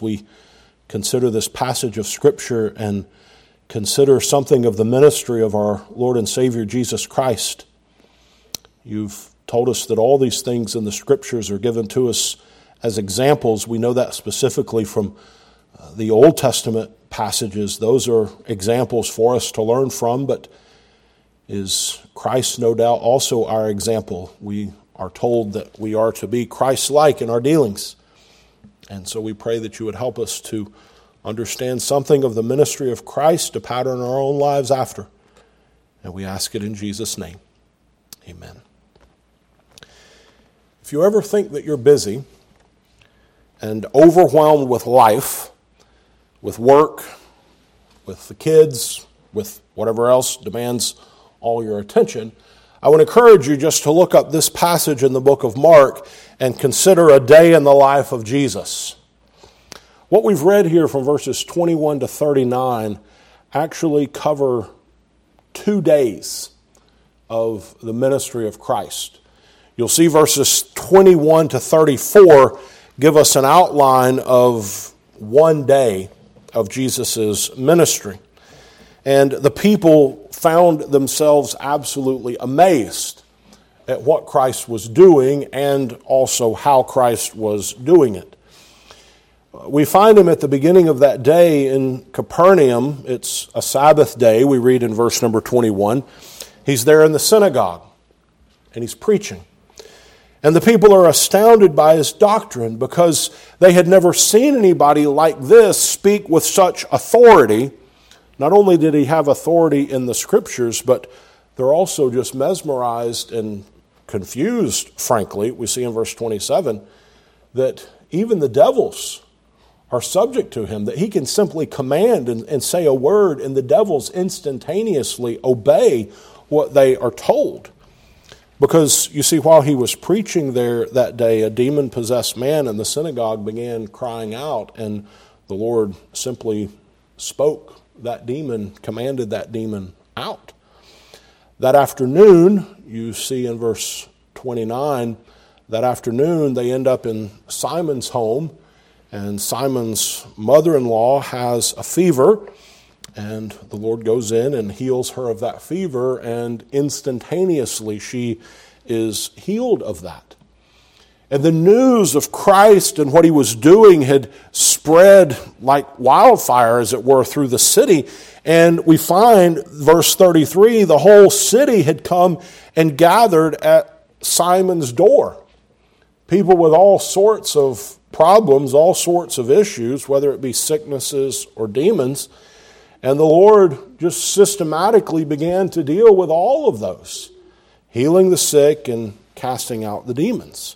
we consider this passage of Scripture and consider something of the ministry of our Lord and Savior Jesus Christ. You've told us that all these things in the Scriptures are given to us as examples. We know that specifically from uh, the Old Testament passages. Those are examples for us to learn from, but is Christ no doubt also our example? We are told that we are to be Christ like in our dealings. And so we pray that you would help us to understand something of the ministry of Christ to pattern our own lives after. And we ask it in Jesus' name. Amen. If you ever think that you're busy and overwhelmed with life, with work, with the kids, with whatever else demands all your attention, I would encourage you just to look up this passage in the book of Mark and consider a day in the life of Jesus. What we've read here from verses 21 to 39 actually cover two days of the ministry of Christ. You'll see verses 21 to 34 give us an outline of one day of Jesus' ministry. And the people found themselves absolutely amazed at what Christ was doing and also how Christ was doing it. We find him at the beginning of that day in Capernaum. It's a Sabbath day, we read in verse number 21. He's there in the synagogue and he's preaching. And the people are astounded by his doctrine because they had never seen anybody like this speak with such authority not only did he have authority in the scriptures, but they're also just mesmerized and confused, frankly. We see in verse 27 that even the devils are subject to him, that he can simply command and, and say a word, and the devils instantaneously obey what they are told. Because you see, while he was preaching there that day, a demon possessed man in the synagogue began crying out, and the Lord simply spoke that demon, commanded that demon out. That afternoon, you see in verse 29, that afternoon they end up in Simon's home, and Simon's mother in law has a fever, and the Lord goes in and heals her of that fever, and instantaneously she is healed of that. And the news of Christ and what he was doing had spread like wildfire, as it were, through the city. And we find, verse 33, the whole city had come and gathered at Simon's door. People with all sorts of problems, all sorts of issues, whether it be sicknesses or demons. And the Lord just systematically began to deal with all of those, healing the sick and casting out the demons.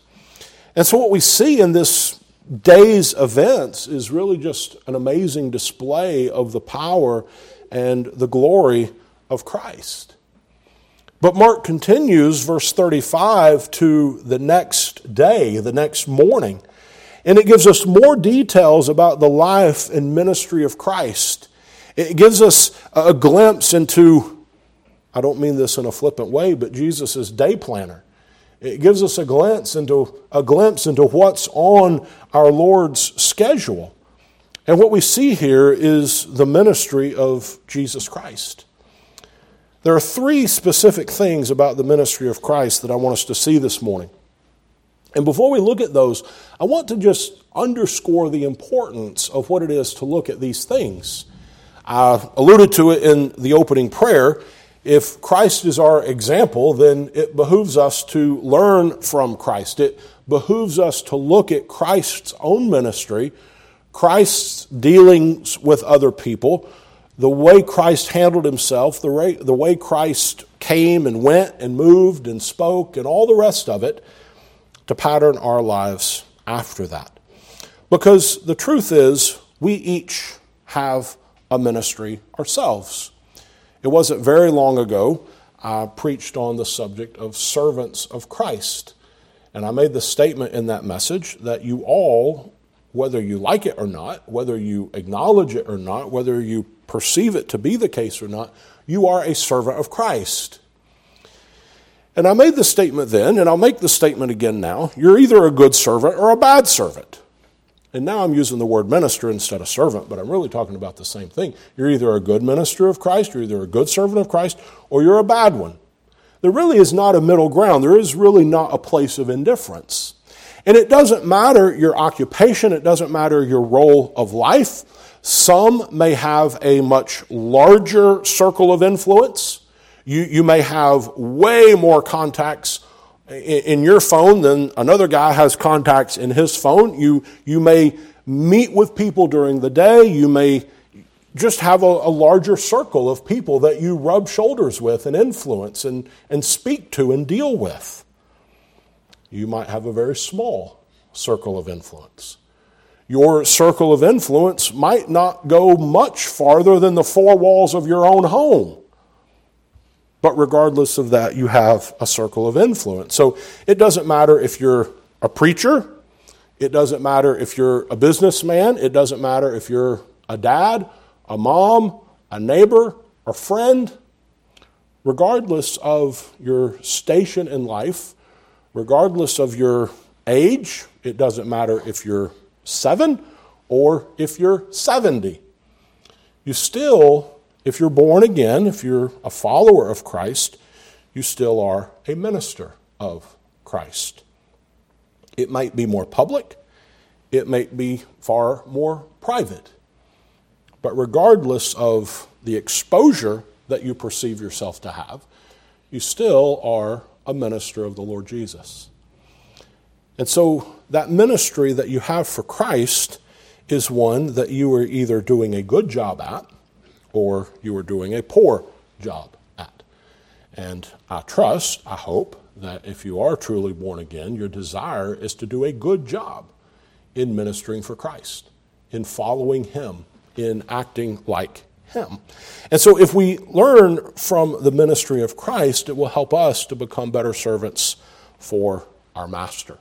And so, what we see in this day's events is really just an amazing display of the power and the glory of Christ. But Mark continues, verse 35, to the next day, the next morning, and it gives us more details about the life and ministry of Christ. It gives us a glimpse into, I don't mean this in a flippant way, but Jesus' day planner. It gives us a glimpse into a glimpse into what's on our Lord's schedule. And what we see here is the ministry of Jesus Christ. There are three specific things about the ministry of Christ that I want us to see this morning. And before we look at those, I want to just underscore the importance of what it is to look at these things. I alluded to it in the opening prayer if Christ is our example, then it behooves us to learn from Christ. It behooves us to look at Christ's own ministry, Christ's dealings with other people, the way Christ handled himself, the way, the way Christ came and went and moved and spoke, and all the rest of it, to pattern our lives after that. Because the truth is, we each have a ministry ourselves. It wasn't very long ago I preached on the subject of servants of Christ. And I made the statement in that message that you all, whether you like it or not, whether you acknowledge it or not, whether you perceive it to be the case or not, you are a servant of Christ. And I made the statement then, and I'll make the statement again now you're either a good servant or a bad servant. And now I'm using the word minister instead of servant, but I'm really talking about the same thing. You're either a good minister of Christ, you're either a good servant of Christ, or you're a bad one. There really is not a middle ground. There is really not a place of indifference. And it doesn't matter your occupation, it doesn't matter your role of life. Some may have a much larger circle of influence. You, you may have way more contacts in your phone than another guy has contacts in his phone. You, you may meet with people during the day. You may just have a, a, larger circle of people that you rub shoulders with and influence and, and speak to and deal with. You might have a very small circle of influence. Your circle of influence might not go much farther than the four walls of your own home. But regardless of that, you have a circle of influence. So it doesn't matter if you're a preacher, it doesn't matter if you're a businessman, it doesn't matter if you're a dad, a mom, a neighbor, a friend. Regardless of your station in life, regardless of your age, it doesn't matter if you're seven or if you're 70. You still if you're born again, if you're a follower of Christ, you still are a minister of Christ. It might be more public, it might be far more private. But regardless of the exposure that you perceive yourself to have, you still are a minister of the Lord Jesus. And so that ministry that you have for Christ is one that you are either doing a good job at or you are doing a poor job at. And I trust, I hope, that if you are truly born again, your desire is to do a good job in ministering for Christ, in following Him, in acting like Him. And so, if we learn from the ministry of Christ, it will help us to become better servants for our Master.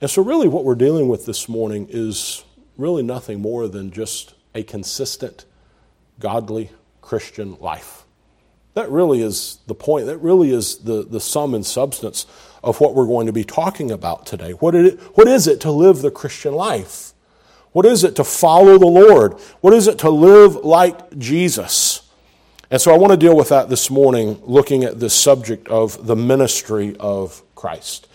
And so, really, what we're dealing with this morning is really nothing more than just a consistent godly Christian life. That really is the point. That really is the, the sum and substance of what we're going to be talking about today. What, it, what is it to live the Christian life? What is it to follow the Lord? What is it to live like Jesus? And so I want to deal with that this morning, looking at this subject of the ministry of Christ.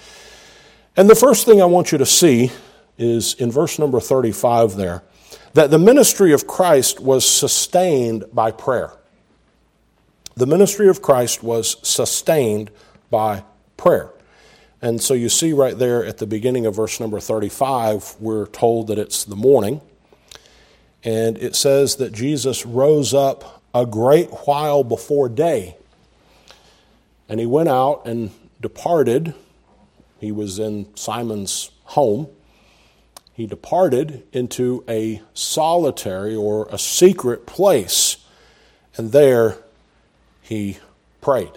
And the first thing I want you to see is in verse number 35 there that the ministry of Christ was sustained by prayer. The ministry of Christ was sustained by prayer. And so you see right there at the beginning of verse number 35, we're told that it's the morning. And it says that Jesus rose up a great while before day. And he went out and departed. He was in Simon's home he departed into a solitary or a secret place, and there he prayed.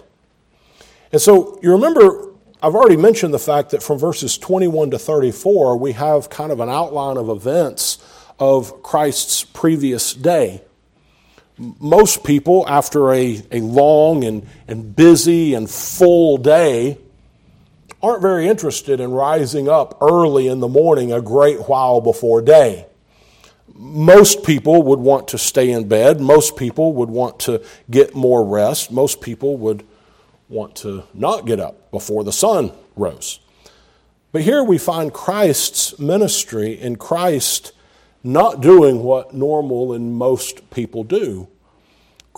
And so you remember, I've already mentioned the fact that from verses 21 to 34, we have kind of an outline of events of Christ's previous day. Most people, after a, a long and, and busy and full day, aren't very interested in rising up early in the morning a great while before day. Most people would want to stay in bed. Most people would want to get more rest. Most people would want to not get up before the sun rose. But here we find Christ's ministry and Christ not doing what normal and most people do.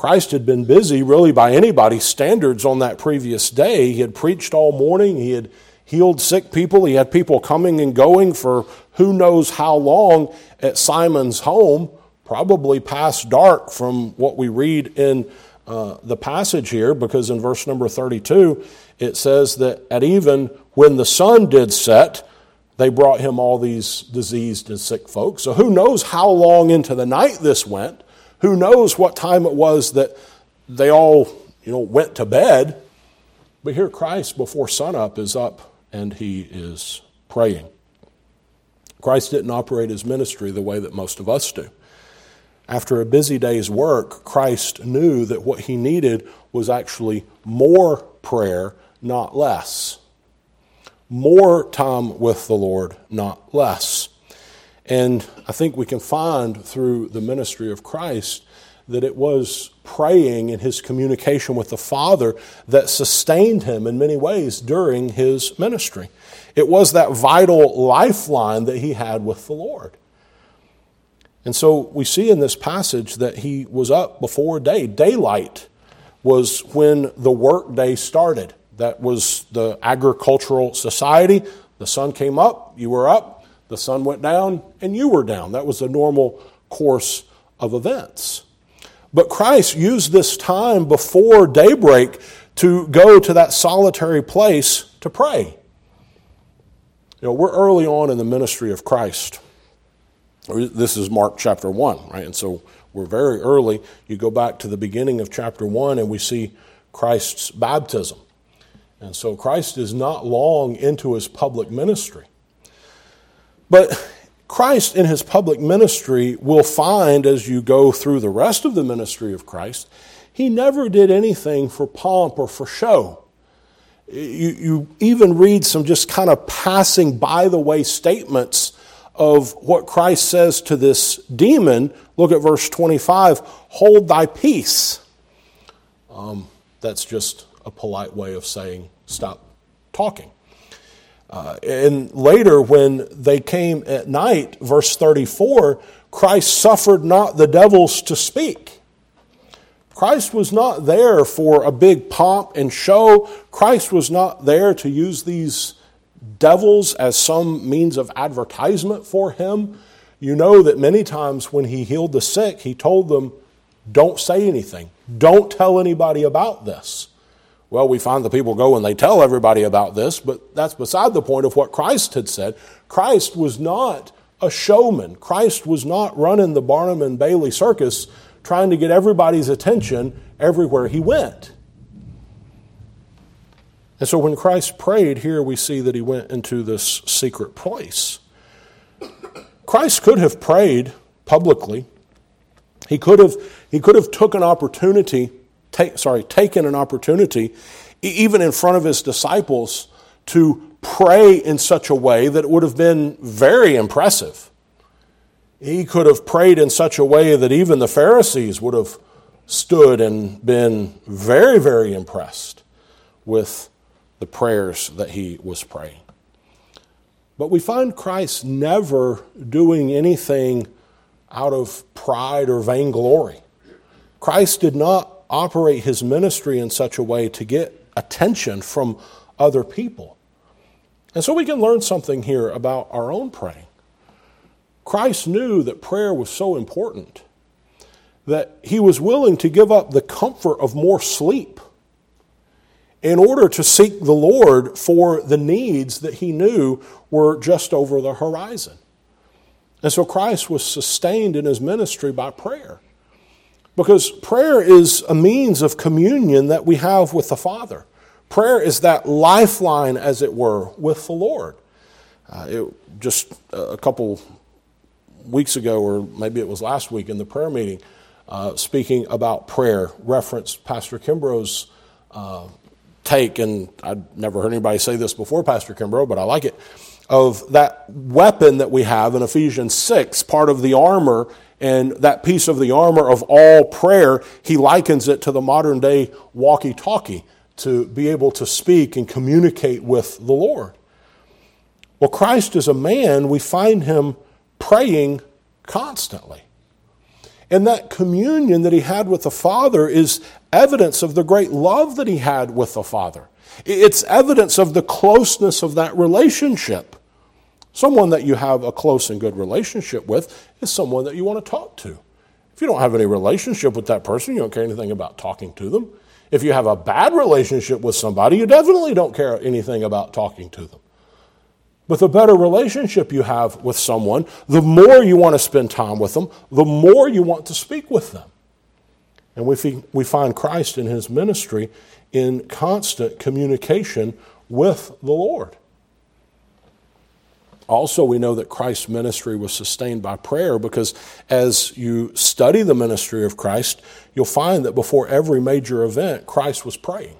Christ had been busy, really, by anybody's standards on that previous day. He had preached all morning, he had healed sick people, he had people coming and going for who knows how long at Simon's home, probably past dark from what we read in uh, the passage here, because in verse number 32, it says that at even when the sun did set, they brought him all these diseased and sick folks. So who knows how long into the night this went? Who knows what time it was that they all, you know, went to bed? But here Christ before sunup is up and he is praying. Christ didn't operate his ministry the way that most of us do. After a busy day's work, Christ knew that what he needed was actually more prayer, not less. More time with the Lord, not less. And I think we can find through the ministry of Christ that it was praying and his communication with the Father that sustained him in many ways during his ministry. It was that vital lifeline that he had with the Lord. And so we see in this passage that he was up before day. Daylight was when the workday started. That was the agricultural society. The sun came up, you were up. The sun went down, and you were down. That was the normal course of events. But Christ used this time before daybreak to go to that solitary place to pray. You know, we're early on in the ministry of Christ. This is Mark chapter 1, right? And so we're very early. You go back to the beginning of chapter 1 and we see Christ's baptism. And so Christ is not long into his public ministry. But Christ in his public ministry will find as you go through the rest of the ministry of Christ, he never did anything for pomp or for show. You, you even read some just kind of passing by the way statements of what Christ says to this demon. Look at verse 25 hold thy peace. Um, that's just a polite way of saying stop talking. Uh, and later, when they came at night, verse 34, Christ suffered not the devils to speak. Christ was not there for a big pomp and show. Christ was not there to use these devils as some means of advertisement for him. You know that many times when he healed the sick, he told them, Don't say anything, don't tell anybody about this. Well, we find the people go and they tell everybody about this, but that's beside the point of what Christ had said. Christ was not a showman. Christ was not running the Barnum and Bailey circus trying to get everybody's attention everywhere he went. And so when Christ prayed, here we see that he went into this secret place. Christ could have prayed publicly. He could have, he could have took an opportunity, sorry, taken an opportunity, even in front of his disciples, to pray in such a way that it would have been very impressive. He could have prayed in such a way that even the Pharisees would have stood and been very, very impressed with the prayers that he was praying. But we find Christ never doing anything out of pride or vainglory. Christ did not operate his ministry in such a way to get attention from other people. And so we can learn something here about our own praying. Christ knew that prayer was so important that he was willing to give up the comfort of more sleep in order to seek the Lord for the needs that he knew were just over the horizon. And so Christ was sustained in his ministry by prayer. Because prayer is a means of communion that we have with the Father. Prayer is that lifeline, as it were, with the Lord. Uh, it, just a couple weeks ago, or maybe it was last week in the prayer meeting, uh, speaking about prayer, referenced Pastor Kimbrough's uh, take, and I'd never heard anybody say this before, Pastor Kimbrough, but I like it, of that weapon that we have in Ephesians 6, part of the armor, and that piece of the armor of all prayer, he likens it to the modern day walkie talkie to be able to speak and communicate with the Lord. Well, Christ is a man, we find him praying constantly. And that communion that he had with the Father is evidence of the great love that he had with the Father. It's evidence of the closeness of that relationship. Someone that you have a close and good relationship with is someone that you want to talk to. If you don't have any relationship with that person, you don't care anything about talking to them. If you have a bad relationship with somebody, you definitely don't care anything about talking to them. But the better relationship you have with someone, the more you want to spend time with them, the more you want to speak with them. And we, we find Christ in his ministry in constant communication with the Lord. Also, we know that Christ's ministry was sustained by prayer because as you study the ministry of Christ, you'll find that before every major event, Christ was praying.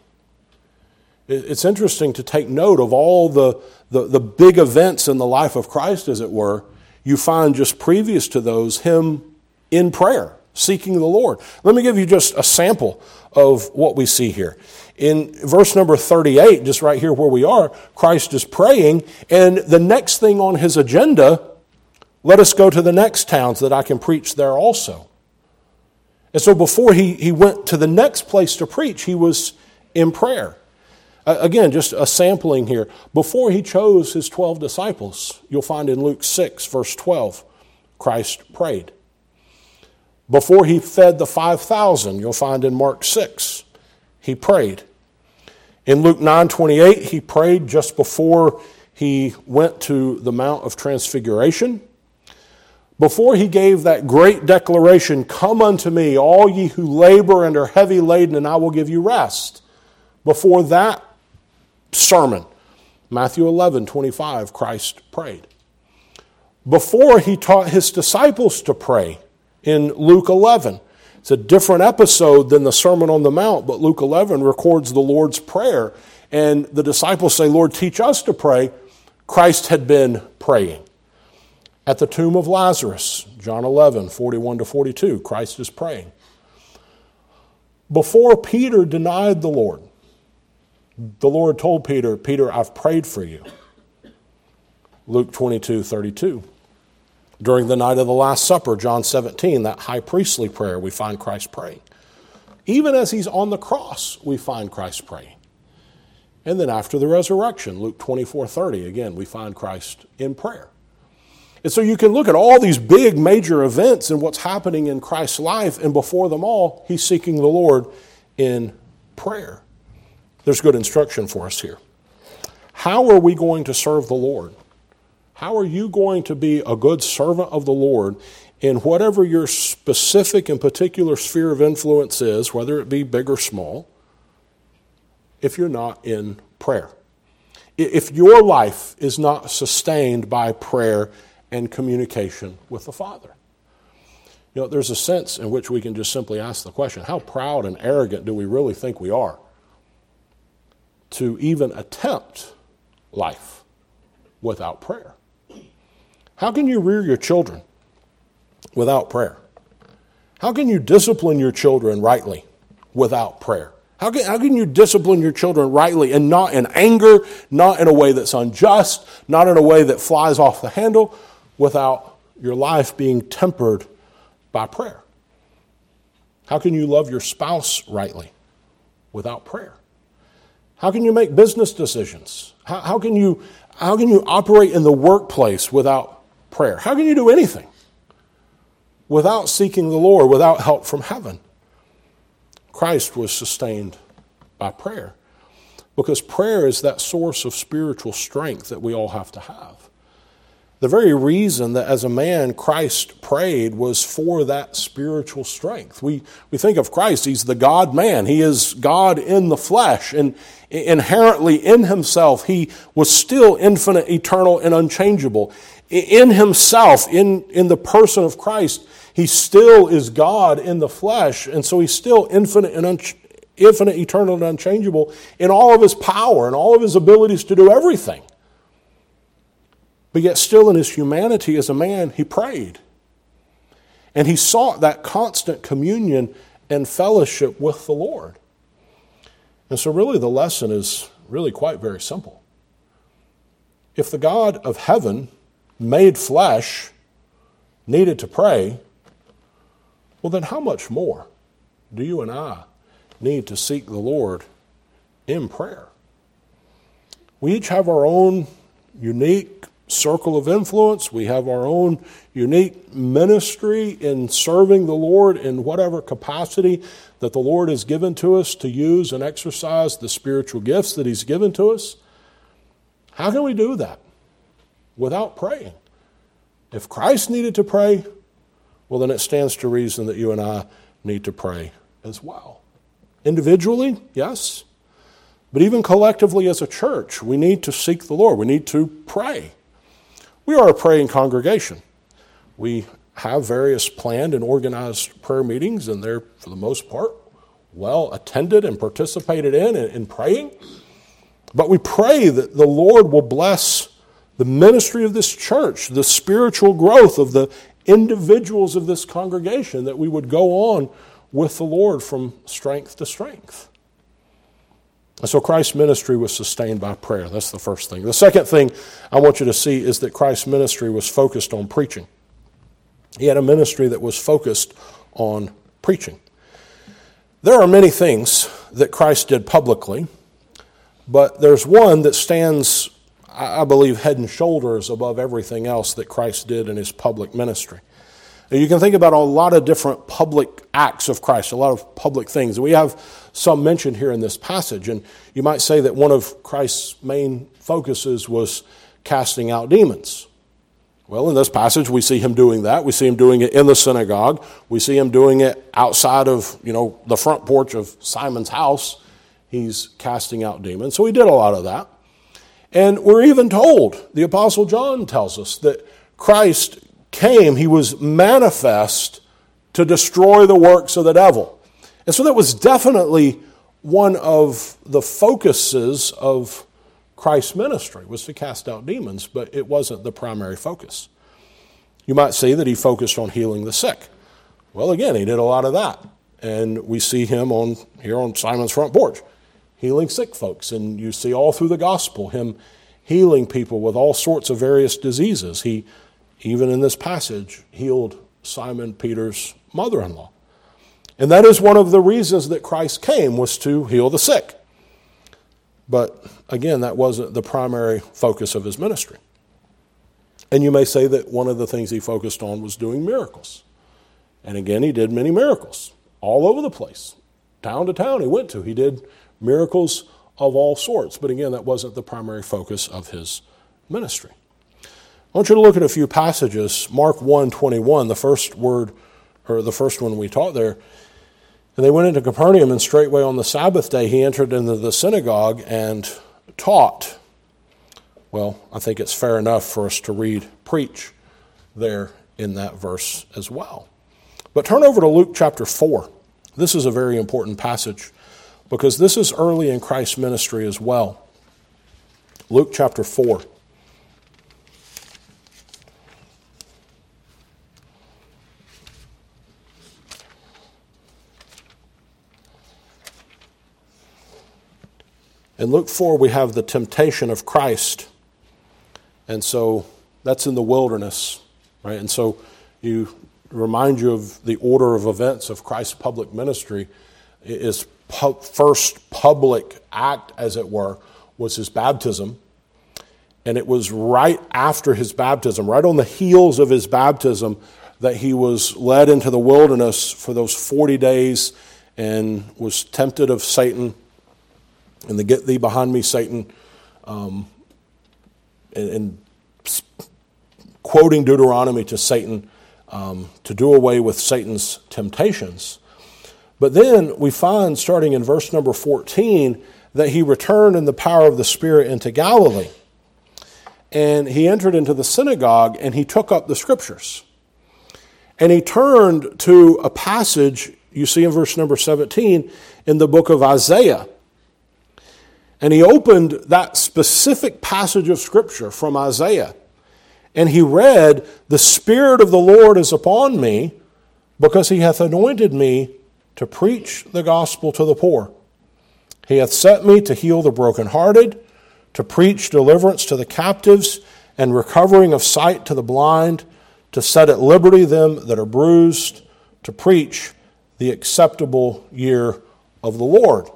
It's interesting to take note of all the, the, the big events in the life of Christ, as it were. you find just previous to those him in prayer, seeking the Lord. Let me give you just a sample of what we see here. In verse number 38, just right here where we are, Christ is praying, and the next thing on his agenda, let us go to the next towns that I can preach there also. And so before he, he went to the next place to preach, he was in prayer. Again, just a sampling here. Before he chose his 12 disciples, you'll find in Luke 6, verse 12, Christ prayed. Before he fed the 5,000, you'll find in Mark 6, he prayed. In Luke 9 28, he prayed just before he went to the Mount of Transfiguration. Before he gave that great declaration, Come unto me, all ye who labor and are heavy laden, and I will give you rest. Before that sermon, Matthew 11 25, Christ prayed. Before he taught his disciples to pray, in Luke 11. It's a different episode than the Sermon on the Mount, but Luke 11 records the Lord's Prayer. And the disciples say, Lord, teach us to pray. Christ had been praying. At the tomb of Lazarus, John 11, 41 to 42, Christ is praying. Before Peter denied the Lord, the Lord told Peter, Peter, I've prayed for you. Luke 22, 32 during the night of the Last Supper, John 17, that high priestly prayer, we find Christ praying. Even as he's on the cross, we find Christ praying. And then after the resurrection, Luke 24 30, again, we find Christ in prayer. And so you can look at all these big major events and what's happening in Christ's life, and before them all, he's seeking the Lord in prayer. There's good instruction for us here. How are we going to serve the Lord? How are you going to be a good servant of the Lord in whatever your specific and particular sphere of influence is, whether it be big or small, if you're not in prayer? If your life is not sustained by prayer and communication with the Father. You know, there's a sense in which we can just simply ask the question how proud and arrogant do we really think we are to even attempt life without prayer? How can you rear your children without prayer? How can you discipline your children rightly without prayer? How can, how can you discipline your children rightly and not in anger, not in a way that's unjust, not in a way that flies off the handle, without your life being tempered by prayer? How can you love your spouse rightly without prayer? How can you make business decisions? How, how, can, you, how can you operate in the workplace without prayer. How can you do anything without seeking the Lord, without help from heaven? Christ was sustained by prayer because prayer is that source of spiritual strength that we all have to have. The very reason that as a man Christ prayed was for that spiritual strength. We, we think of Christ, he's the God man. He is God in the flesh. And inherently in himself, he was still infinite, eternal, and unchangeable in himself, in, in the person of Christ, he still is God in the flesh, and so he's still infinite and un- infinite, eternal, and unchangeable in all of his power and all of his abilities to do everything. But yet, still in his humanity as a man, he prayed. And he sought that constant communion and fellowship with the Lord. And so, really, the lesson is really quite very simple. If the God of heaven made flesh, needed to pray, well, then how much more do you and I need to seek the Lord in prayer? We each have our own unique circle of influence. We have our own unique ministry in serving the Lord in whatever capacity that the Lord has given to us to use and exercise the spiritual gifts that He's given to us. How can we do that? Without praying. If Christ needed to pray, well, then it stands to reason that you and I need to pray as well. Individually, yes, but even collectively as a church, we need to seek the Lord. We need to pray. We are a praying congregation. We have various planned and organized prayer meetings, and they're, for the most part, well attended and participated in in praying. But we pray that the Lord will bless the ministry of this church, the spiritual growth of the individuals of this congregation, that we would go on with the Lord from strength to strength. And so Christ's ministry was sustained by prayer. That's the first thing. The second thing I want you to see is that Christ's ministry was focused on preaching. He had a ministry that was focused on preaching. There are many things that Christ did publicly, but there's one that stands, I believe, head and shoulders above everything else that Christ did in his public ministry. You can think about a lot of different public acts of Christ, a lot of public things. We have some mentioned here in this passage, and you might say that one of Christ's main focuses was casting out demons. Well, in this passage, we see him doing that. We see him doing it in the synagogue. We see him doing it outside of, you know, the front porch of Simon's house. He's casting out demons. So he did a lot of that. And we're even told, the Apostle John tells us, that Christ came, he was manifest to destroy the works of the devil. And so that was definitely one of the focuses of Christ's ministry was to cast out demons, but it wasn't the primary focus. You might say that he focused on healing the sick. Well, again, he did a lot of that. And we see him on here on Simon's front porch, healing sick folks. And you see all through the gospel him healing people with all sorts of various diseases. He, even in this passage, healed Simon Peter's mother in law. And that is one of the reasons that Christ came was to heal the sick. But again, that wasn't the primary focus of his ministry. And you may say that one of the things he focused on was doing miracles. And again, he did many miracles all over the place. Town to town he went to, he did miracles of all sorts. But again, that wasn't the primary focus of his ministry. I want you to look at a few passages. Mark 1 21, the first word, or the first one we taught there, and they went into Capernaum, and straightway on the Sabbath day he entered into the synagogue and taught. Well, I think it's fair enough for us to read preach there in that verse as well. But turn over to Luke chapter 4. This is a very important passage because this is early in Christ's ministry as well. Luke chapter 4. In Luke 4, we have the temptation of Christ. And so that's in the wilderness, right? And so you remind you of the order of events of Christ's public ministry. His first public act, as it were, was his baptism. And it was right after his baptism, right on the heels of his baptism, that he was led into the wilderness for those 40 days and was tempted of Satan and the Get Thee Behind Me, Satan, um, and, and, quoting Deuteronomy to Satan um, to do away with Satan's temptations. But then we find, starting in verse number 14, that he returned in the power of the Spirit into Galilee. And he entered into the synagogue and he took up the scriptures. And he turned to a passage you see in verse number 17 in the book of Isaiah. And he opened that specific passage of Scripture from Isaiah. And he read, The Spirit of the Lord is upon me, because he hath anointed me to preach the gospel to the poor. He hath set me to heal the brokenhearted, to preach deliverance to the captives, and recovering of sight to the blind, to set at liberty them that are bruised, to preach the acceptable year of the Lord.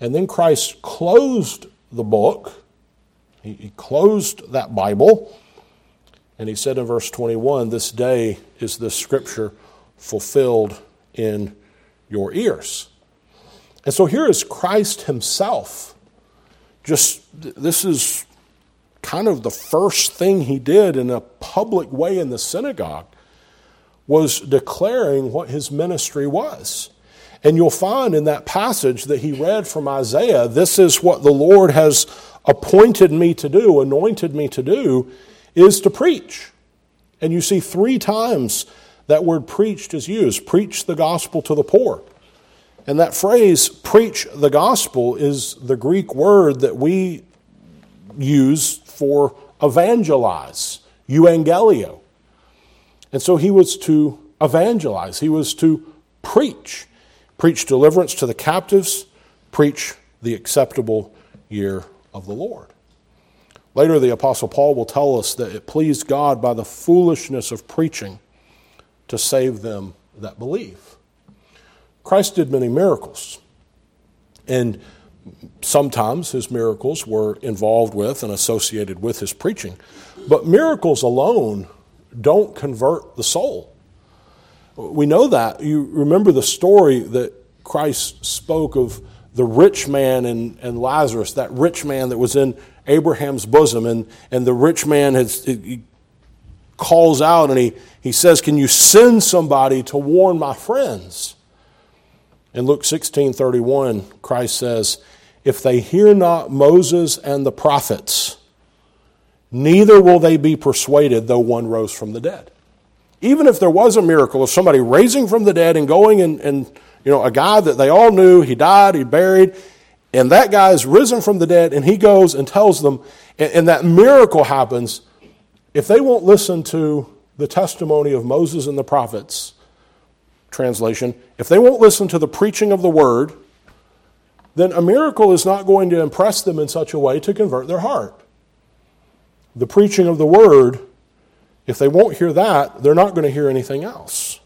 And then Christ closed the book, he, he closed that Bible, and he said in verse 21 This day is this scripture fulfilled in your ears. And so here is Christ himself. Just this is kind of the first thing he did in a public way in the synagogue was declaring what his ministry was. And you'll find in that passage that he read from Isaiah, this is what the Lord has appointed me to do, anointed me to do, is to preach. And you see three times that word preached is used preach the gospel to the poor. And that phrase, preach the gospel, is the Greek word that we use for evangelize, euangelio. And so he was to evangelize, he was to preach, preach deliverance to the captives, preach the acceptable year of the Lord. Later, the Apostle Paul will tell us that it pleased God by the foolishness of preaching to save them that believe. Christ did many miracles, and sometimes his miracles were involved with and associated with his preaching. But miracles alone don't convert the soul. We know that. You remember the story that Christ spoke of the rich man and, and Lazarus, that rich man that was in Abraham's bosom, and, and the rich man he calls out and he, he says, Can you send somebody to warn my friends? In Luke 16 31, Christ says, If they hear not Moses and the prophets, neither will they be persuaded, though one rose from the dead even if there was a miracle of somebody raising from the dead and going and, and you know, a guy that they all knew, he died, he buried, and that guy is risen from the dead, and he goes and tells them, and, and that miracle happens, if they won't listen to the testimony of Moses and the prophets, translation, if they won't listen to the preaching of the word, then a miracle is not going to impress them in such a way to convert their heart. The preaching of the word if they won't hear that, they're not going to hear anything else.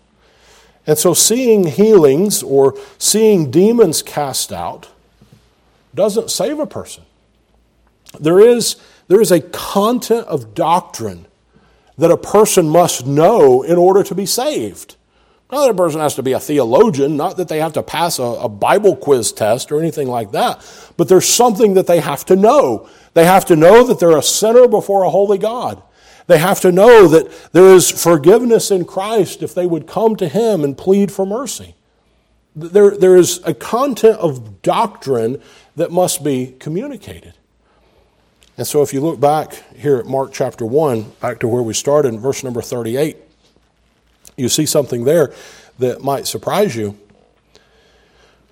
And so, seeing healings or seeing demons cast out doesn't save a person. There is, there is a content of doctrine that a person must know in order to be saved. Not that a person has to be a theologian, not that they have to pass a, a, Bible quiz test or anything like that, but there's something that they have to know. They have to know that they're a sinner before a holy God. They have to know that there is forgiveness in Christ if they would come to Him and plead for mercy. There, there is a content of doctrine that must be communicated. And so, if you look back here at Mark chapter 1, back to where we started in verse number 38, you see something there that might surprise you.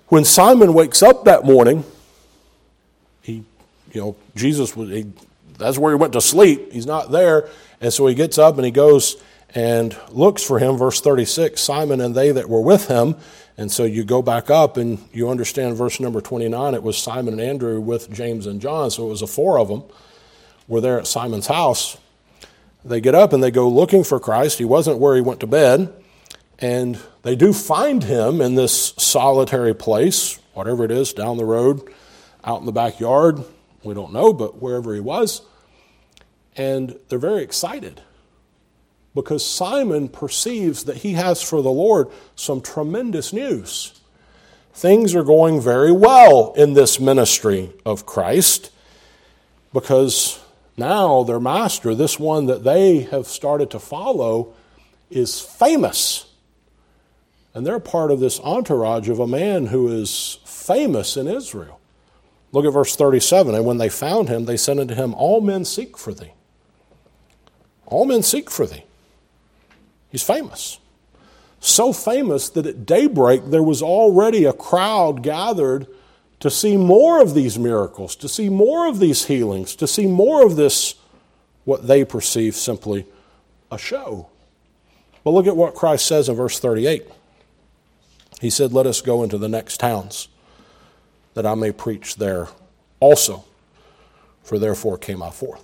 When Simon wakes up that morning, he, you know, Jesus was, he that's where he went to sleep. He's not there. And so he gets up and he goes and looks for him. Verse 36 Simon and they that were with him. And so you go back up and you understand verse number 29. It was Simon and Andrew with James and John. So it was the four of them were there at Simon's house. They get up and they go looking for Christ. He wasn't where he went to bed. And they do find him in this solitary place, whatever it is, down the road, out in the backyard. We don't know, but wherever he was. And they're very excited because Simon perceives that he has for the Lord some tremendous news. Things are going very well in this ministry of Christ because now their master, this one that they have started to follow, is famous. And they're part of this entourage of a man who is famous in Israel. Look at verse 37. And when they found him, they said unto him, All men seek for thee. All men seek for thee. He's famous. So famous that at daybreak there was already a crowd gathered to see more of these miracles, to see more of these healings, to see more of this, what they perceive simply a show. But look at what Christ says in verse 38. He said, Let us go into the next towns, that I may preach there also, for therefore came I forth.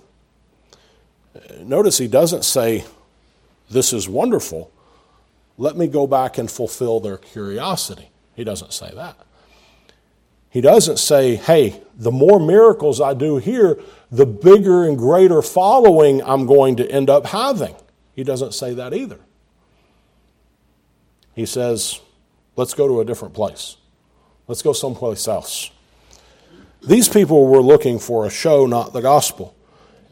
Notice he doesn't say, This is wonderful. Let me go back and fulfill their curiosity. He doesn't say that. He doesn't say, Hey, the more miracles I do here, the bigger and greater following I'm going to end up having. He doesn't say that either. He says, Let's go to a different place. Let's go someplace else. These people were looking for a show, not the gospel.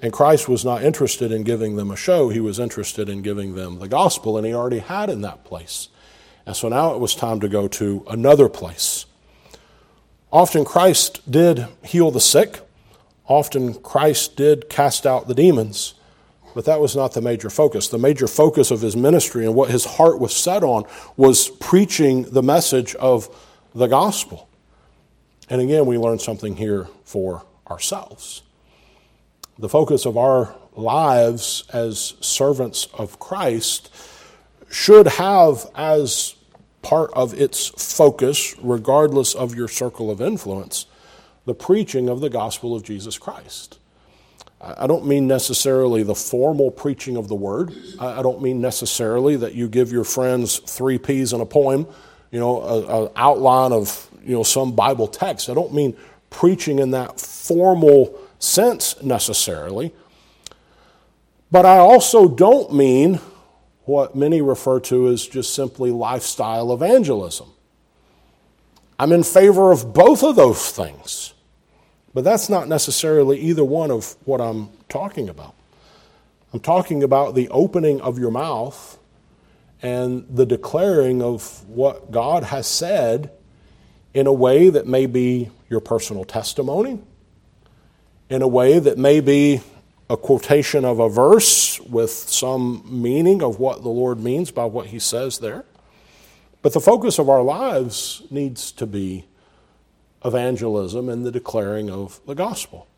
And Christ was not interested in giving them a show, he was interested in giving them the gospel, and he already had in that place. And so now it was time to go to another place. Often Christ did heal the sick, often Christ did cast out the demons, but that was not the major focus. The major focus of his ministry and what his heart was set on was preaching the message of the gospel. And again, we learn something here for ourselves. The focus of our lives as servants of Christ should have as part of its focus, regardless of your circle of influence, the preaching of the gospel of Jesus Christ. I don't mean necessarily the formal preaching of the word. I don't mean necessarily that you give your friends three P's in a poem, you know, an outline of, you know, some Bible text. I don't mean preaching in that formal sense necessarily. But I also don't mean what many refer to as just simply lifestyle evangelism. I'm in favor of both of those things. But that's not necessarily either one of what I'm talking about. I'm talking about the opening of your mouth and the declaring of what God has said in a way that may be your personal testimony, in a way that may be a quotation of a verse with some meaning of what the Lord means by what he says there. But the focus of our lives needs to be evangelism and the declaring of the gospel.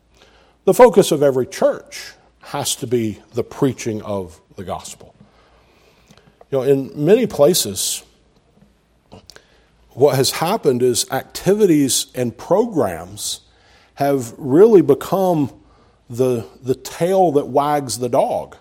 The focus of every church has to be the preaching of the gospel. You know, in many places, what has happened is activities and programs have really become the, the tail that wags the dog.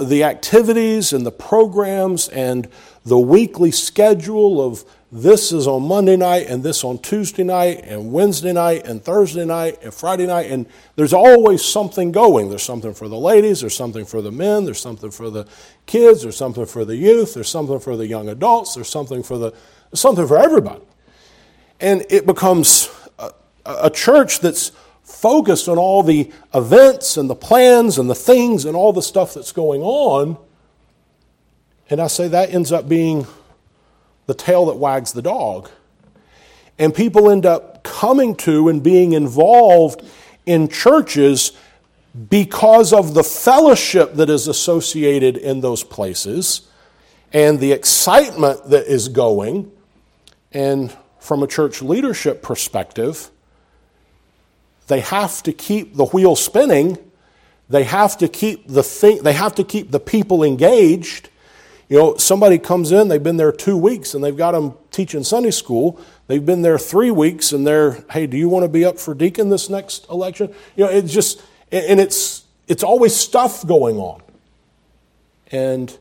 The activities and the programs and the weekly schedule of this is on Monday night and this on Tuesday night and Wednesday night and Thursday night and Friday night. And there's always something going. There's something for the ladies, there's something for the men, there's something for the kids, there's something for the youth, there's something for the young adults, there's something for the something for everybody. And it becomes a, church that's focused on all the events and the plans and the things and all the stuff that's going on. And I say that ends up being the tail that wags the dog. And people end up coming to and being involved in churches because of the fellowship that is associated in those places and the excitement that is going. And from a church leadership perspective, they have to keep the wheel spinning. They have to keep the thing, they have to keep the people engaged you know, somebody comes in, they've been there two weeks and they've got them teaching Sunday school. They've been there three weeks and they're, hey, do you want to be up for deacon this next election? You know, it's just, and it's, it's always stuff going on. And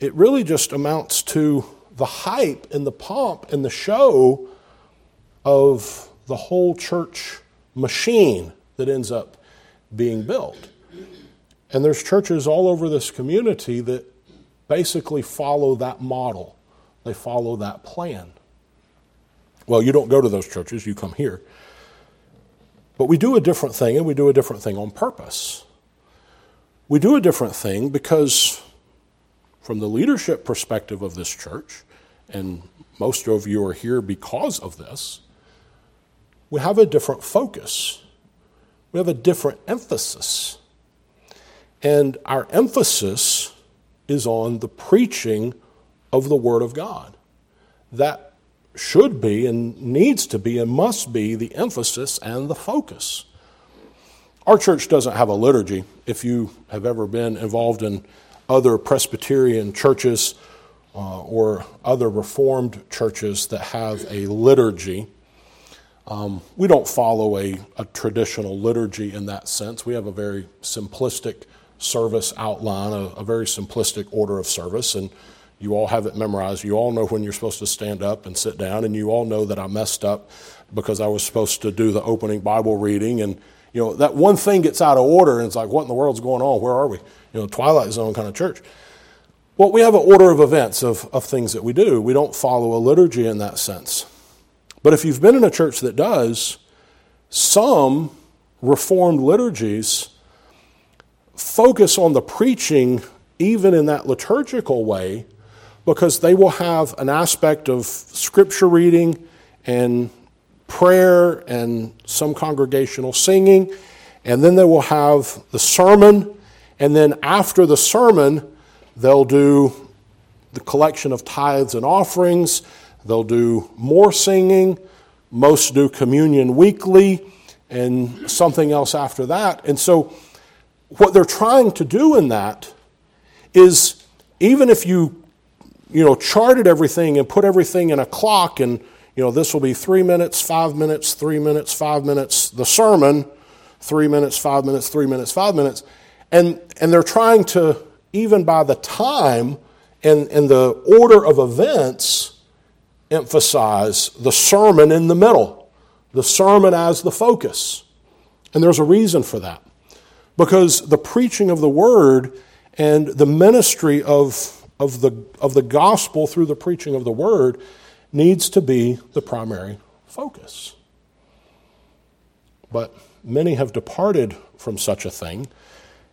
it really just amounts to the hype and the pomp and the show of the whole church machine that ends up being built. And there's churches all over this community that basically follow that model, they follow that plan. Well, you don't go to those churches, you come here. But we do a different thing, and we do a different thing on purpose. We do a different thing because, from the leadership perspective of this church, and most of you are here because of this, we have a different focus. We have a different emphasis. And our emphasis is on the preaching of the Word of God. That should be and needs to be and must be the emphasis and the focus. Our church doesn't have a liturgy. If you have ever been involved in other Presbyterian churches uh, or other Reformed churches that have a liturgy, um, we don't follow a, a traditional liturgy in that sense. We have a very simplistic service outline, a, a, very simplistic order of service, and you all have it memorized. You all know when you're supposed to stand up and sit down, and you all know that I messed up because I was supposed to do the opening Bible reading, and you know that one thing gets out of order, and it's like, what in the world's going on? Where are we? You know, Twilight Zone kind of church. Well, we have an order of events of, of things that we do. We don't follow a liturgy in that sense. But if you've been in a church that does, some Reformed liturgies focus on the preaching even in that liturgical way because they will have an aspect of scripture reading and prayer and some congregational singing. And then they will have the sermon. And then after the sermon, they'll do the collection of tithes and offerings. They'll do more singing. Most do communion weekly and something else after that. And so what they're trying to do in that is even if you you know charted everything and put everything in a clock and you know this will be three minutes five minutes three minutes five minutes the sermon three minutes five minutes three minutes five minutes and and they're trying to even by the time and, and the order of events emphasize the sermon in the middle the sermon as the focus and there's a reason for that because the preaching of the word and the ministry of, of, the, of the gospel through the preaching of the word needs to be the primary focus. But many have departed from such a thing,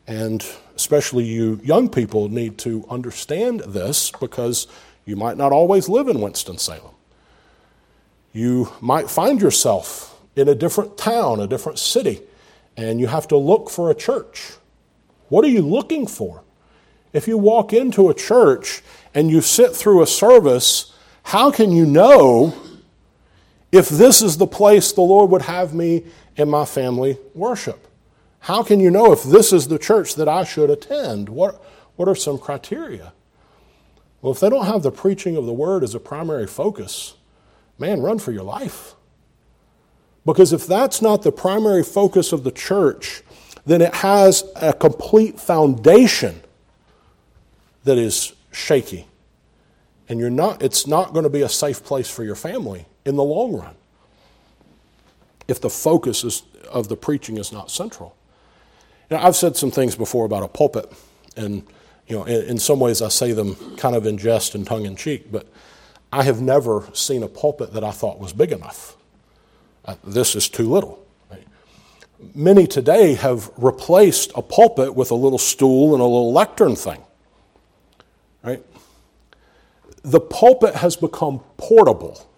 and especially you young people need to understand this because you might not always live in Winston-Salem. You might find yourself in a different town, a different city and you have to look for a church. What are you looking for? If you walk into a church and you sit through a service, how can you know if this is the place the Lord would have me and my family worship? How can you know if this is the church that I should attend? What, what are some criteria? Well, if they don't have the preaching of the word as a primary focus, man, run for your life. Because if that's not the primary focus of the church, then it has a complete foundation that is shaky. And you're not, it's not going to be a safe place for your family in the long run if the focus is, of the preaching is not central. Now, I've said some things before about a pulpit, and you know, in, in some ways I say them kind of in jest and tongue in cheek, but I have never seen a pulpit that I thought was big enough. Uh, this is too little. Many today have replaced a pulpit with a little stool and a little lectern thing. Right? The pulpit has become portable.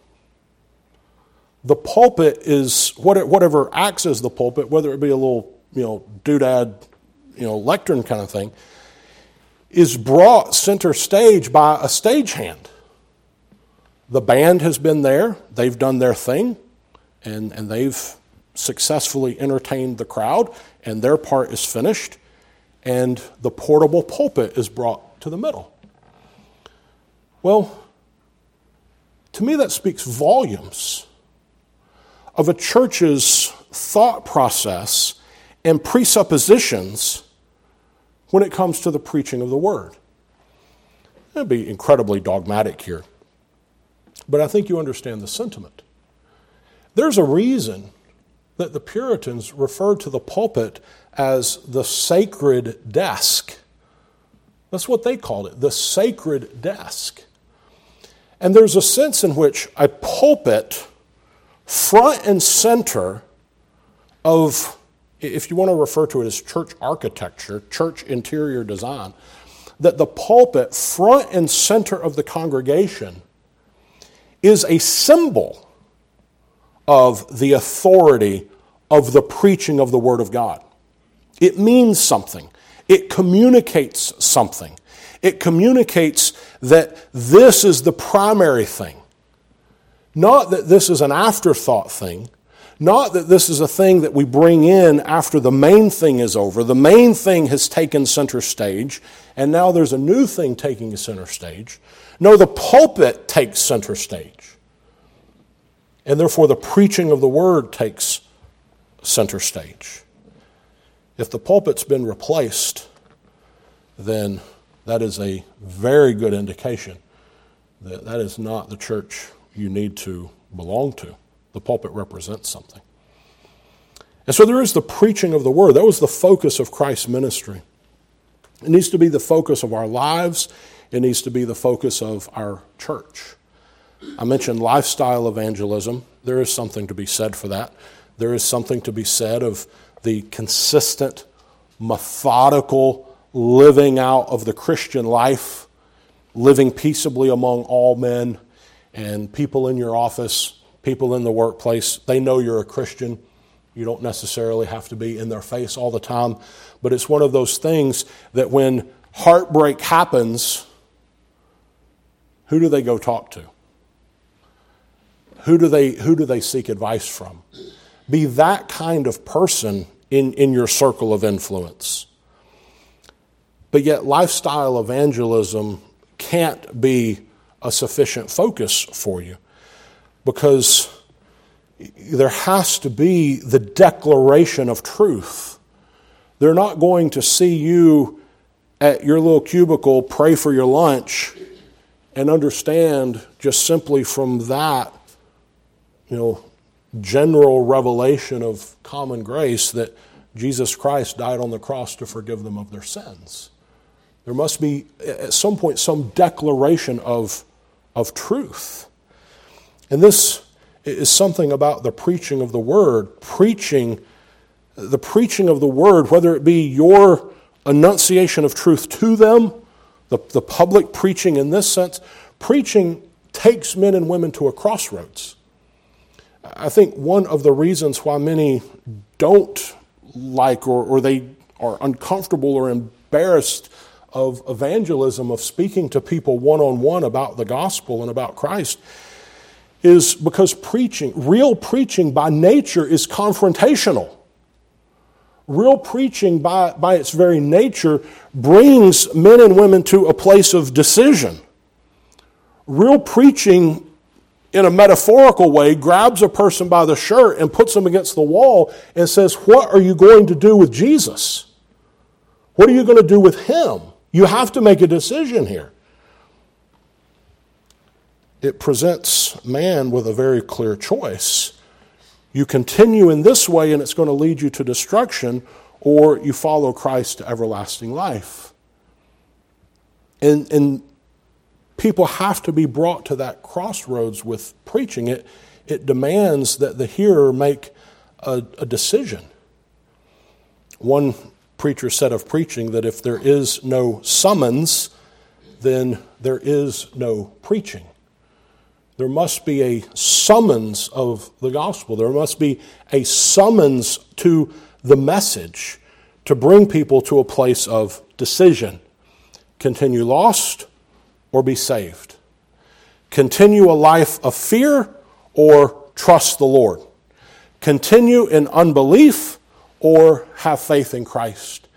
The pulpit is whatever acts as the pulpit, whether it be a little, you know, doodad, you know, lectern kind of thing, is brought center stage by a stagehand. The band has been there, they've done their thing and, and they've successfully entertained the crowd, and their part is finished, and the portable pulpit is brought to the middle. Well, to me, that speaks volumes of a church's thought process and presuppositions when it comes to the preaching of the word. I'd be incredibly dogmatic here, but I think you understand the sentiment. There's a reason that the Puritans referred to the pulpit as the sacred desk. That's what they called it, the sacred desk. And there's a sense in which a pulpit, front and center of, if you want to refer to it as church architecture, church interior design, that the pulpit, front and center of the congregation, is a symbol of the authority of the preaching of the Word of God. It means something, it communicates something. It communicates that this is the primary thing. Not that this is an afterthought thing, not that this is a thing that we bring in after the main thing is over. The main thing has taken center stage, and now there's a new thing taking center stage. No, the pulpit takes center stage. And therefore, the preaching of the word takes center stage. If the pulpit's been replaced, then that is a very good indication that that is not the church you need to belong to. The pulpit represents something. And so there is the preaching of the word. That was the focus of Christ's ministry. It needs to be the focus of our lives, it needs to be the focus of our church. I mentioned lifestyle evangelism. There is something to be said for that. There is something to be said of the consistent, methodical living out of the Christian life, living peaceably among all men and people in your office, people in the workplace. They know you're a Christian. You don't necessarily have to be in their face all the time, but it's one of those things that when heartbreak happens, who do they go talk to? Who do they, who do they seek advice from? Be that kind of person in, in your circle of influence. but yet lifestyle evangelism can't be a sufficient focus for you because there has to be the declaration of truth. They're not going to see you at your little cubicle pray for your lunch and understand just simply from that, you know, general revelation of common grace that Jesus Christ died on the cross to forgive them of their sins. There must be, at some point, some declaration of, of truth. And this is something about the preaching of the word. Preaching, the preaching of the word, whether it be your enunciation of truth to them, the, the public preaching in this sense, preaching takes men and women to a crossroads. I think one of the reasons why many don't like or, or they are uncomfortable or embarrassed of evangelism, of speaking to people one on one about the gospel and about Christ, is because preaching, real preaching by nature, is confrontational. Real preaching, by, by its very nature, brings men and women to a place of decision. Real preaching, in a metaphorical way, grabs a person by the shirt and puts them against the wall and says, What are you going to do with Jesus? What are you going to do with him? You have to make a decision here. It presents man with a very clear choice. You continue in this way and it's going to lead you to destruction, or you follow Christ to everlasting life. And, and people have to be brought to that crossroads with preaching. It, it demands that the hearer make a, a decision. One preacher said of preaching that if there is no summons, then there is no preaching. There must be a summons of the gospel. There must be a summons to the message to bring people to a place of decision. Continue lost or be saved. Continue a life of fear or trust the Lord. Continue in unbelief or have faith in Christ.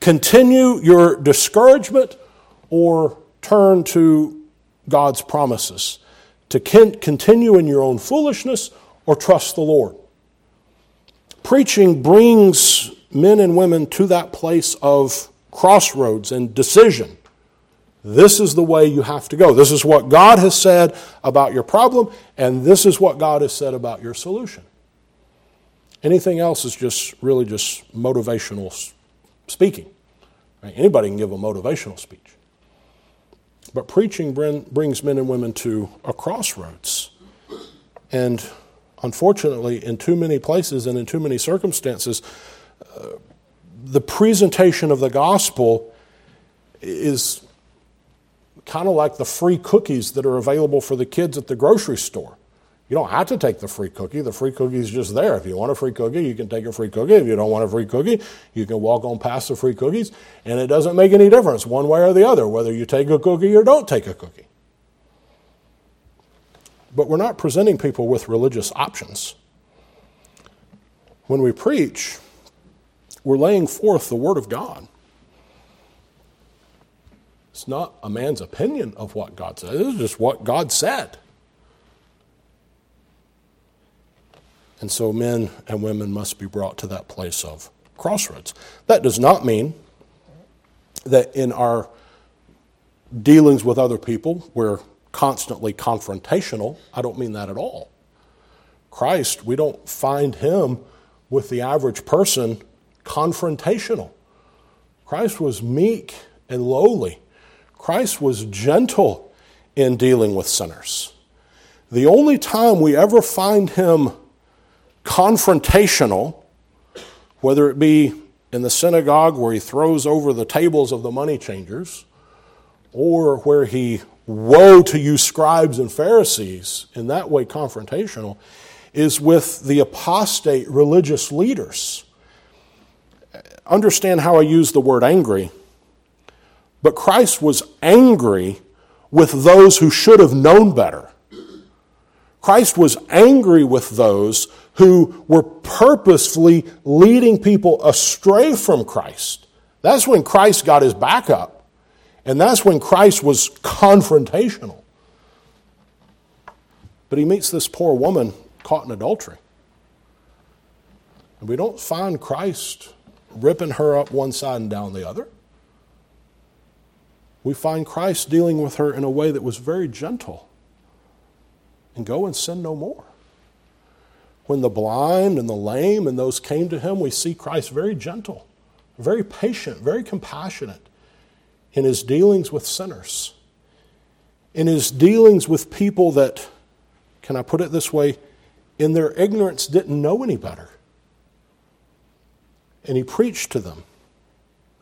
Continue your discouragement or turn to God's promises. To continue in your own foolishness or trust the Lord. Preaching brings men and women to that place of crossroads and decision. This is the way you have to go. This is what God has said about your problem, and this is what God has said about your solution. Anything else is just really just motivational speaking. Anybody can give a motivational speech. But preaching brings men and women to a crossroads. And unfortunately, in too many places and in too many circumstances, uh, the presentation of the gospel is kind of like the free cookies that are available for the kids at the grocery store. You don't have to take the free cookie. The free cookie is just there. If you want a free cookie, you can take a free cookie. If you don't want a free cookie, you can walk on past the free cookies, and it doesn't make any difference one way or the other whether you take a cookie or don't take a cookie. But we're not presenting people with religious options. When we preach, we're laying forth the Word of God. It's not a man's opinion of what God said, it's just what God said. And so men and women must be brought to that place of crossroads. That does not mean that in our dealings with other people, we're constantly confrontational. I don't mean that at all. Christ, we don't find him with the average person confrontational. Christ was meek and lowly. Christ was gentle in dealing with sinners. The only time we ever find him confrontational, whether it be in the synagogue where he throws over the tables of the money changers, or where he, woe to you, scribes and Pharisees, in that way confrontational, is with the apostate religious leaders. Understand how I use the word angry. But Christ was angry with those who should have known better. Christ was angry with those who were purposefully leading people astray from Christ. That's when Christ got his back up. And that's when Christ was confrontational. But he meets this poor woman caught in adultery. And we don't find Christ ripping her up one side and down the other. We find Christ dealing with her in a way that was very gentle. And go and sin no more. When the blind and the lame and those came to him, we see Christ very gentle, very patient, very compassionate in his dealings with sinners, in his dealings with people that, can I put it this way, in their ignorance didn't know any better. And he preached to them.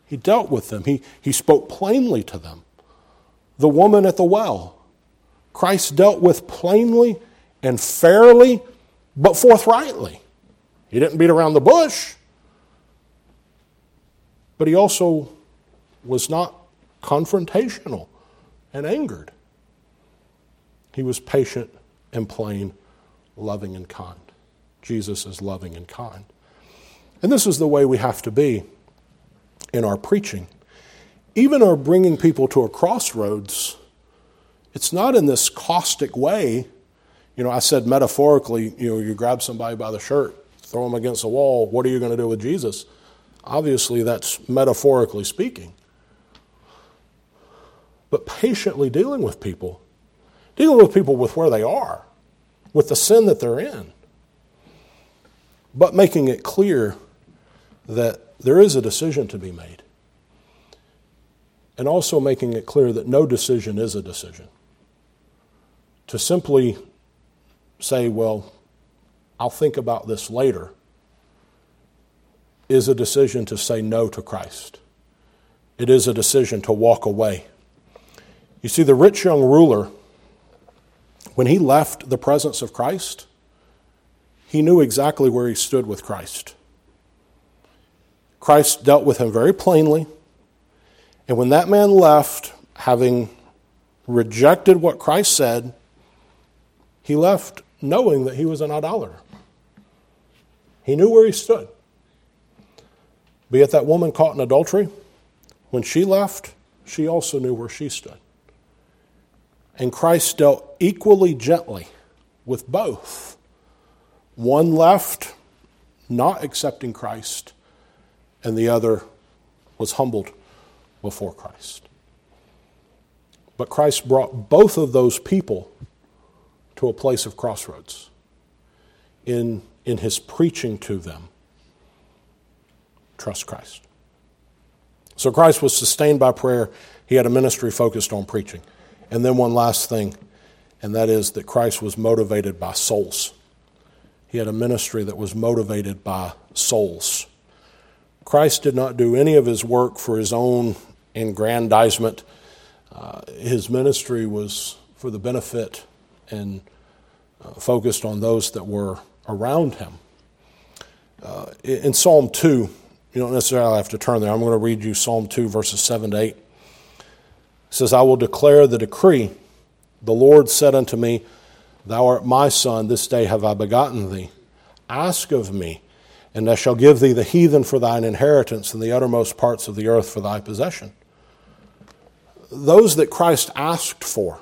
He dealt with them. He, he spoke plainly to them. The woman at the well, Christ dealt with plainly and fairly, but forthrightly. He didn't beat around the bush, but he also was not confrontational and angered. He was patient and plain loving and kind. Jesus is loving and kind. And this is the way we have to be in our preaching. Even our bringing people to a crossroads, it's not in this caustic way. You know, I said metaphorically, you know, you grab somebody by the shirt, throw them against a wall, what are you going to do with Jesus? Obviously, that's metaphorically speaking. But patiently dealing with people, dealing with people with where they are with the sin that they're in, but making it clear that there is a decision to be made. And also making it clear that no decision is a decision. To simply say, well, I'll think about this later, is a decision to say no to Christ. It is a decision to walk away. You see, the rich young ruler when he left the presence of Christ, he knew exactly where he stood with Christ. Christ dealt with him very plainly. And when that man left, having rejected what Christ said, he left knowing that he was an idolater. He knew where he stood. Be it that woman caught in adultery, when she left, she also knew where she stood. And Christ dealt equally gently with both. One left not accepting Christ, and the other was humbled before Christ. But Christ brought both of those people to a place of crossroads in, in his preaching to them. Trust Christ. So Christ was sustained by prayer. He had a ministry focused on preaching. And then one last thing, and that is that Christ was motivated by souls. He had a ministry that was motivated by souls. Christ did not do any of his work for his own aggrandizement. Uh, his ministry was for the benefit and focused on those that were around him. Uh, in Psalm 2, you don't necessarily have to turn there. I'm going to read you Psalm 2, verses 7 to 8 says, I will declare the decree. The Lord said unto me, Thou art my son, this day have I begotten thee. Ask of me, and I shall give thee the heathen for thine inheritance, and the uttermost parts of the earth for thy possession. Those that Christ asked for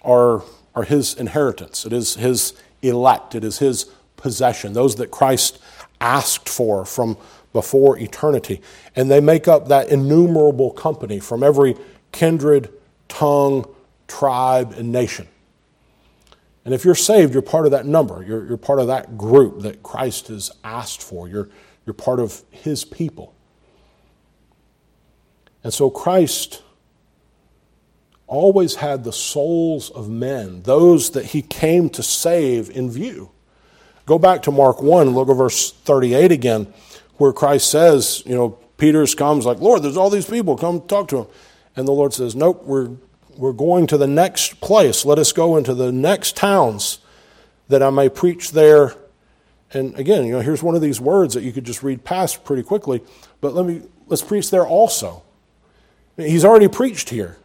are, are his inheritance. It is his elect. It is his possession. Those that Christ asked for from before eternity. And they make up that innumerable company from every kindred, tongue, tribe, and nation. And if you're saved, you're part of that number. You're, you're part of that group that Christ has asked for. You're, you're part of his people. And so Christ always had the souls of men, those that he came to save, in view. Go back to Mark 1 and look at verse 38 again where Christ says, you know, Peter's comes like, Lord, there's all these people, come talk to him. And the Lord says, Nope, we're, we're going to the next place. Let us go into the next towns that I may preach there. And again, you know, here's one of these words that you could just read past pretty quickly, but let me let's preach there also. He's already preached here.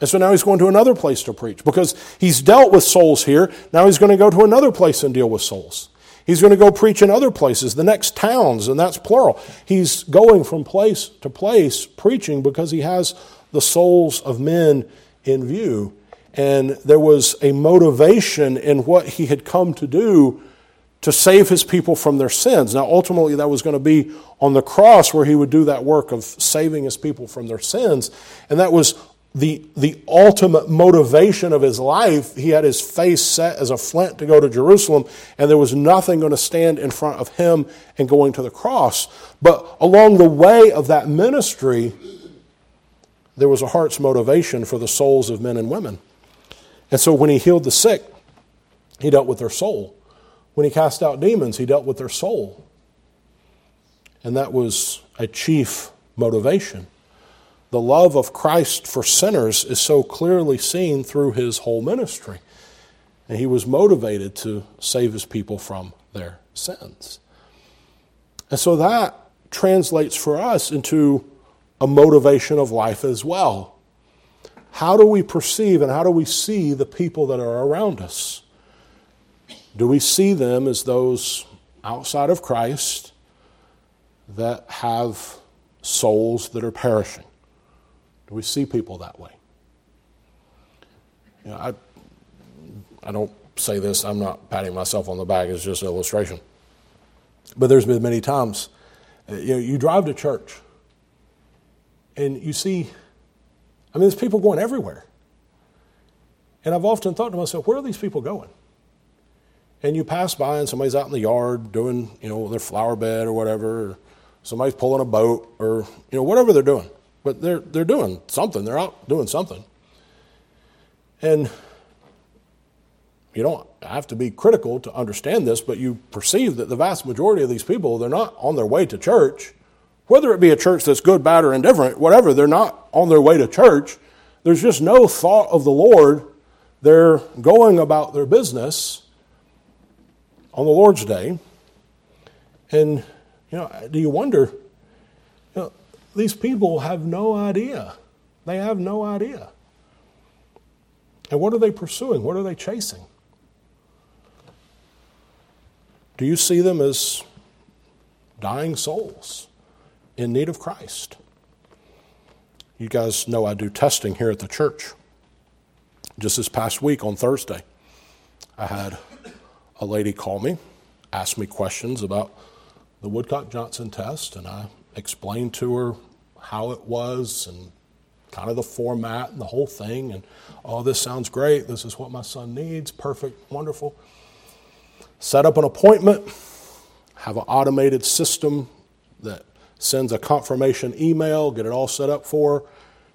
And so now he's going to another place to preach because he's dealt with souls here. Now he's going to go to another place and deal with souls. He's going to go preach in other places, the next towns, and that's plural. He's going from place to place preaching because he has the souls of men in view. And there was a motivation in what he had come to do to save his people from their sins. Now, ultimately, that was going to be on the cross where he would do that work of saving his people from their sins. And that was the, the ultimate motivation of his life. He had his face set as a flint to go to Jerusalem, and there was nothing going to stand in front of him and going to the cross. But along the way of that ministry, there was a heart's motivation for the souls of men and women. And so when he healed the sick, he dealt with their soul. When he cast out demons, he dealt with their soul. And that was a chief motivation. The love of Christ for sinners is so clearly seen through his whole ministry. And he was motivated to save his people from their sins. And so that translates for us into a motivation of life as well. How do we perceive and how do we see the people that are around us? Do we see them as those outside of Christ that have souls that are perishing? Do we see people that way? You know, I, I don't say this, I'm not patting myself on the back, it's just an illustration. But there's been many times, uh, you know, you drive to church and you see, I mean, there's people going everywhere. And I've often thought to myself, where are these people going? and you pass by and somebody's out in the yard doing, you know, their flower bed or whatever, or somebody's pulling a boat or, you know, whatever they're doing. But they're, they're doing something. They're out doing something. And you don't have to be critical to understand this, but you perceive that the vast majority of these people, they're not on their way to church. Whether it be a church that's good, bad, or indifferent, whatever, they're not on their way to church. There's just no thought of the Lord. They're going about their business on the Lord's Day. And, you know, do you wonder, these people have no idea. They have no idea. And what are they pursuing? What are they chasing? Do you see them as dying souls in need of Christ? You guys know I do testing here at the church. Just this past week on Thursday, I had a lady call me, ask me questions about the Woodcock Johnson test, and I explained to her how it was and kind of the format and the whole thing. And oh, this sounds great. This is what my son needs. Perfect, wonderful. Set up an appointment, have an automated system that sends a confirmation email, get it all set up for her.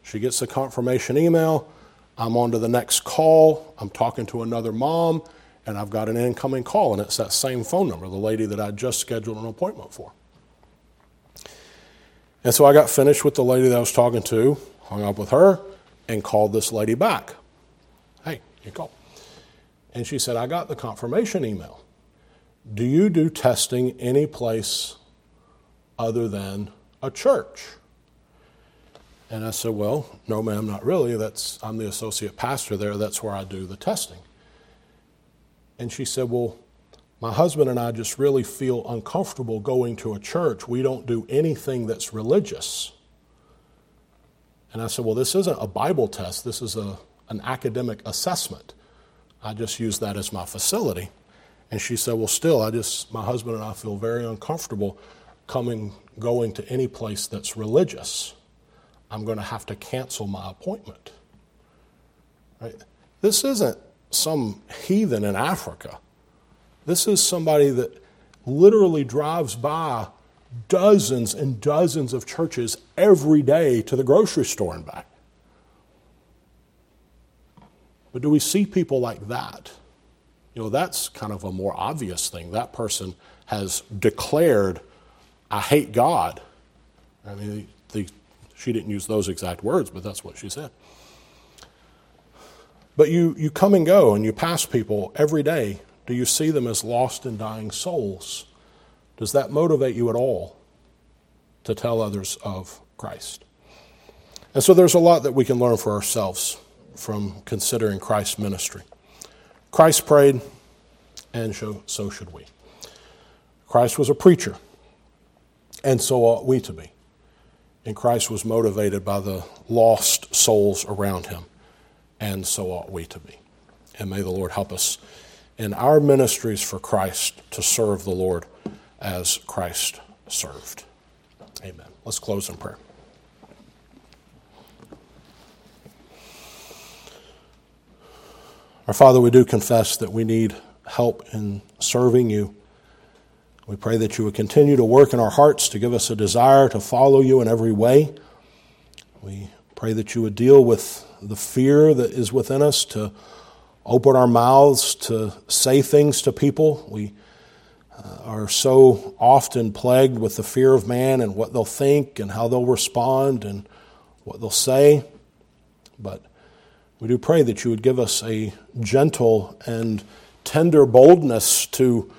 She gets the confirmation email. I'm on to the next call. I'm talking to another mom and I've got an incoming call, and it's that same phone number, the lady that I just scheduled an appointment for. And so I got finished with the lady that I was talking to, hung up with her, and called this lady back. Hey, you call. And she said, I got the confirmation email. Do you do testing any place other than a church? And I said, Well, no, ma'am, not really. That's I'm the associate pastor there. That's where I do the testing. And she said, Well, my husband and I just really feel uncomfortable going to a church. We don't do anything that's religious. And I said, Well, this isn't a Bible test, this is a, an academic assessment. I just use that as my facility. And she said, Well, still, I just, my husband and I feel very uncomfortable coming, going to any place that's religious. I'm going to have to cancel my appointment. Right? This isn't some heathen in Africa. This is somebody that literally drives by dozens and dozens of churches every day to the grocery store and back. But do we see people like that? You know, that's kind of a more obvious thing. That person has declared, I hate God. I mean, the, she didn't use those exact words, but that's what she said. But you, you come and go and you pass people every day. Do you see them as lost and dying souls? Does that motivate you at all to tell others of Christ? And so there's a lot that we can learn for ourselves from considering Christ's ministry. Christ prayed, and so should we. Christ was a preacher, and so ought we to be. And Christ was motivated by the lost souls around him, and so ought we to be. And may the Lord help us in our ministries for Christ to serve the Lord as Christ served. Amen. Let's close in prayer. Our Father, we do confess that we need help in serving you. We pray that you would continue to work in our hearts to give us a desire to follow you in every way. We pray that you would deal with the fear that is within us to open our mouths to say things to people. We uh, are so often plagued with the fear of man and what they'll think and how they'll respond and what they'll say. But we do pray that you would give us a gentle and tender boldness to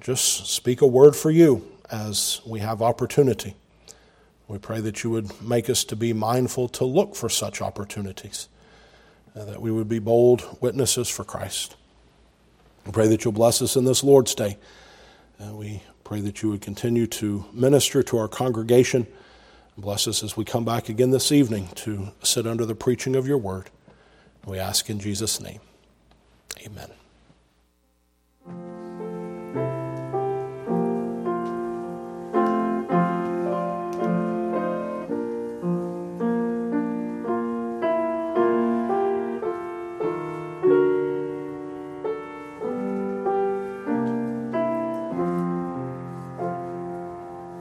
just speak a word for you as we have opportunity. We pray that you would make us to be mindful to look for such opportunities, that we would be bold witnesses for Christ. We pray that you'll bless us in this Lord's Day. Uh, we pray that you would continue to minister to our congregation. Bless us as we come back again this evening to sit under the preaching of your word. We ask in Jesus' name. Amen.